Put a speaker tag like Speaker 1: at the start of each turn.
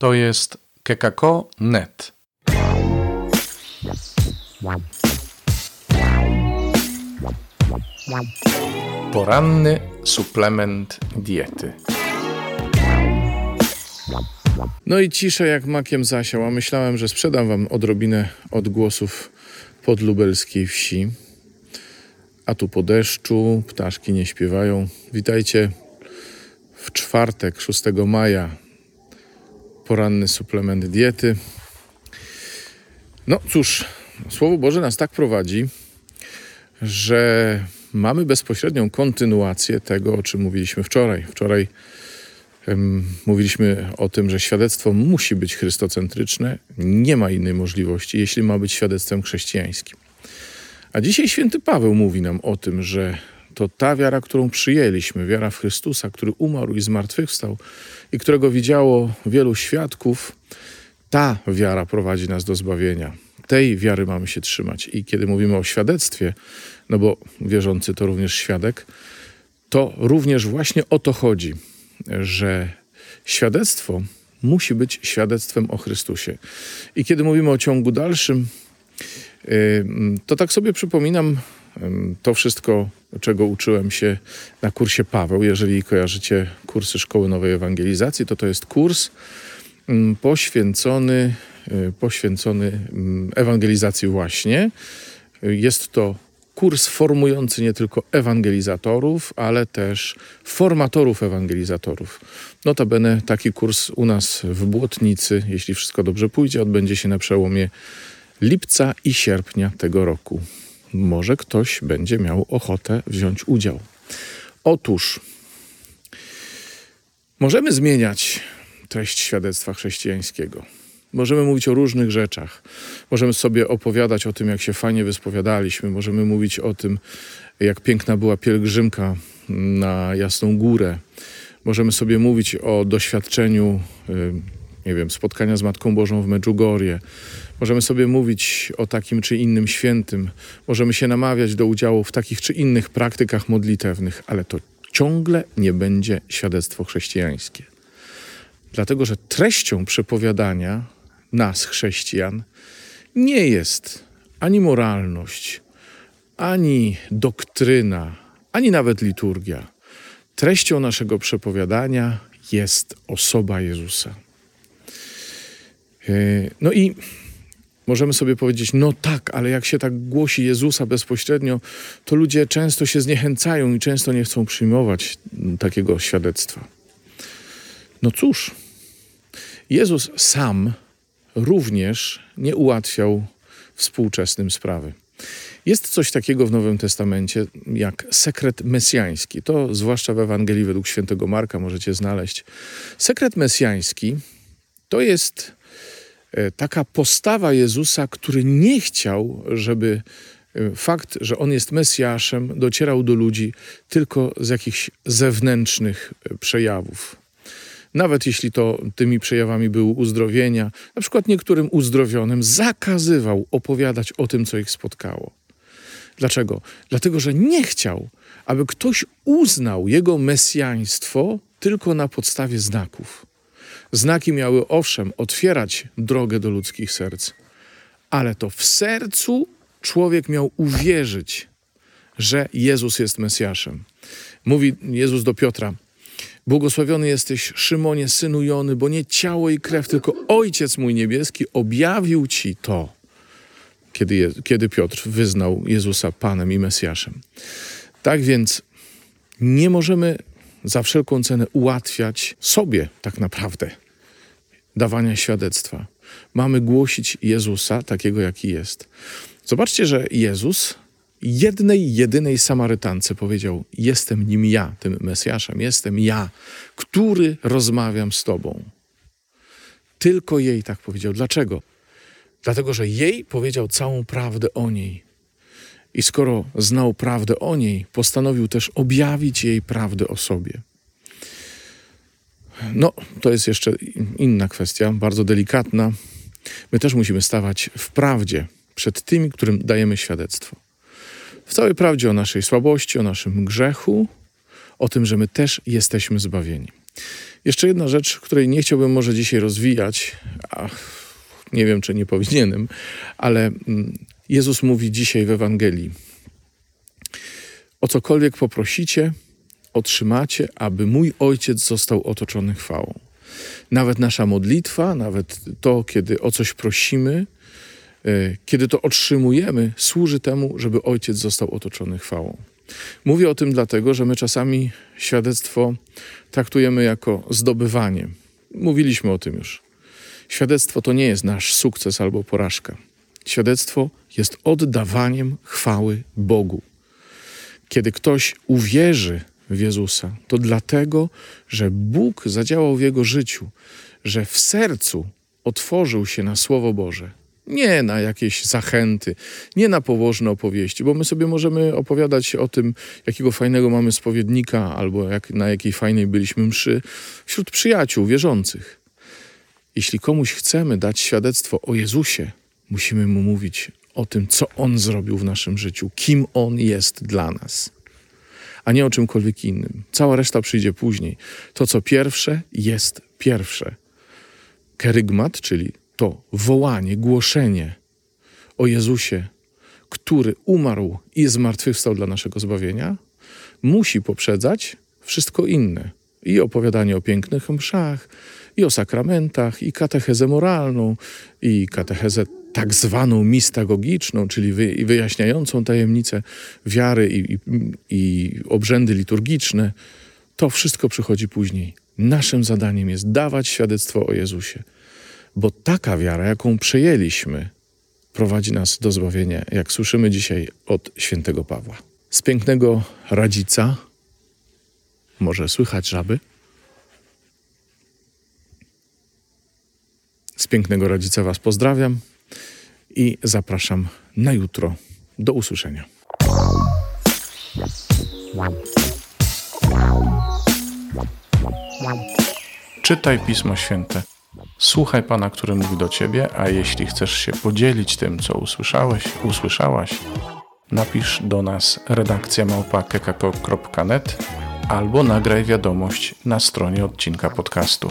Speaker 1: To jest kekako.net. Poranny suplement diety.
Speaker 2: No i cisza jak makiem zasiał, a myślałem, że sprzedam wam odrobinę odgłosów podlubelskiej wsi. A tu po deszczu, ptaszki nie śpiewają. Witajcie w czwartek, 6 maja. Poranny suplement diety. No cóż, Słowo Boże nas tak prowadzi, że mamy bezpośrednią kontynuację tego, o czym mówiliśmy wczoraj. Wczoraj em, mówiliśmy o tym, że świadectwo musi być chrystocentryczne. Nie ma innej możliwości, jeśli ma być świadectwem chrześcijańskim. A dzisiaj święty Paweł mówi nam o tym, że to ta wiara, którą przyjęliśmy, wiara w Chrystusa, który umarł i zmartwychwstał i którego widziało wielu świadków, ta wiara prowadzi nas do zbawienia. Tej wiary mamy się trzymać. I kiedy mówimy o świadectwie, no bo wierzący to również świadek, to również właśnie o to chodzi, że świadectwo musi być świadectwem o Chrystusie. I kiedy mówimy o ciągu dalszym, y, to tak sobie przypominam to wszystko, czego uczyłem się na kursie Paweł. Jeżeli kojarzycie kursy Szkoły Nowej Ewangelizacji, to to jest kurs mm, poświęcony, y, poświęcony mm, ewangelizacji właśnie. Jest to kurs formujący nie tylko ewangelizatorów, ale też formatorów ewangelizatorów. Notabene taki kurs u nas w Błotnicy, jeśli wszystko dobrze pójdzie, odbędzie się na przełomie lipca i sierpnia tego roku. Może ktoś będzie miał ochotę wziąć udział. Otóż możemy zmieniać treść świadectwa chrześcijańskiego. Możemy mówić o różnych rzeczach. Możemy sobie opowiadać o tym, jak się fajnie wyspowiadaliśmy. Możemy mówić o tym, jak piękna była pielgrzymka na Jasną Górę. Możemy sobie mówić o doświadczeniu, nie wiem, spotkania z Matką Bożą w Medjugorje. Możemy sobie mówić o takim czy innym świętym. Możemy się namawiać do udziału w takich czy innych praktykach modlitewnych, ale to ciągle nie będzie świadectwo chrześcijańskie. Dlatego, że treścią przepowiadania nas, chrześcijan, nie jest ani moralność, ani doktryna, ani nawet liturgia. Treścią naszego przepowiadania jest osoba Jezusa. Yy, No i możemy sobie powiedzieć, no tak, ale jak się tak głosi Jezusa bezpośrednio, to ludzie często się zniechęcają i często nie chcą przyjmować takiego świadectwa. No cóż, Jezus sam również nie ułatwiał współczesnym sprawy. Jest coś takiego w Nowym Testamencie jak sekret mesjański. To zwłaszcza w Ewangelii według świętego Marka możecie znaleźć. Sekret mesjański to jest e, taka postawa Jezusa, który nie chciał, żeby e, fakt, że on jest Mesjaszem, docierał do ludzi tylko z jakichś zewnętrznych e, przejawów nawet jeśli to tymi przejawami były uzdrowienia, na przykład niektórym uzdrowionym zakazywał opowiadać o tym, co ich spotkało. Dlaczego? Dlatego, że nie chciał, aby ktoś uznał jego mesjaństwo tylko na podstawie znaków. Znaki miały owszem otwierać drogę do ludzkich serc, ale to w sercu człowiek miał uwierzyć, że Jezus jest Mesjaszem. Mówi Jezus do Piotra: Błogosławiony jesteś, Szymonie, synu Jony, bo nie ciało i krew, tylko Ojciec mój niebieski objawił ci to, kiedy, je, kiedy Piotr wyznał Jezusa Panem i Mesjaszem. Tak więc nie możemy za wszelką cenę ułatwiać sobie tak naprawdę dawania świadectwa. Mamy głosić Jezusa takiego, jaki jest. Zobaczcie, że Jezus jednej, jedynej Samarytance powiedział: Jestem nim ja, tym Mesjaszem, jestem ja, który rozmawiam z Tobą. Tylko jej tak powiedział. Dlaczego? Dlatego, że jej powiedział całą prawdę o niej. I skoro znał prawdę o niej, postanowił też objawić jej prawdę o sobie. No, to jest jeszcze inna kwestia, bardzo delikatna. My też musimy stawać w prawdzie przed tymi, którym dajemy świadectwo w całej prawdzie o naszej słabości, o naszym grzechu, o tym, że my też jesteśmy zbawieni. Jeszcze jedna rzecz, której nie chciałbym może dzisiaj rozwijać, a nie wiem, czy nie powinienem, ale mm, Jezus mówi dzisiaj w Ewangelii: O cokolwiek poprosicie, otrzymacie, aby mój ojciec został otoczony chwałą. Nawet nasza modlitwa, nawet to, kiedy o coś prosimy, e, kiedy to otrzymujemy, służy temu, żeby ojciec został otoczony chwałą. Mówię o tym dlatego, że my czasami świadectwo traktujemy jako zdobywanie. Mówiliśmy o tym już. Świadectwo to nie jest nasz sukces albo porażka. Świadectwo jest oddawaniem chwały Bogu. Kiedy ktoś uwierzy w Jezusa, to dlatego, że Bóg zadziałał w jego życiu, że w sercu otworzył się na Słowo Boże. Nie na jakieś zachęty, nie na pobożne opowieści, bo my sobie możemy opowiadać o tym, jakiego fajnego mamy spowiednika, albo jak, na jakiej fajnej byliśmy mszy wśród przyjaciół wierzących. Jeśli komuś chcemy dać świadectwo o Jezusie, musimy mu mówić o tym, co On zrobił w naszym życiu, kim On jest dla nas, a nie o czymkolwiek innym. Cała reszta przyjdzie później. To, co pierwsze, jest pierwsze. Kerygmat, czyli to wołanie, głoszenie o Jezusie, który umarł i zmartwychwstał dla naszego zbawienia, musi poprzedzać wszystko inne. I opowiadanie o pięknych mszach, i o sakramentach, i katechezę moralną, i katechezę tak zwaną mistagogiczną, czyli wy, wyjaśniającą tajemnice wiary i, i, i obrzędy liturgiczne. To wszystko przychodzi później. Naszym zadaniem jest dawać świadectwo o Jezusie, bo taka wiara, jaką przejęliśmy, prowadzi nas do zbawienia, jak słyszymy dzisiaj od świętego Pawła. Z pięknego radzica może słychać żaby? Z pięknego rodzica Was pozdrawiam i zapraszam na jutro. Do usłyszenia.
Speaker 1: Czytaj Pismo Święte. Słuchaj Pana, który mówi do Ciebie, a jeśli chcesz się podzielić tym, co usłyszałeś, usłyszałaś, napisz do nas redakcja małpa.kekako.net albo nagraj wiadomość na stronie odcinka podcastu.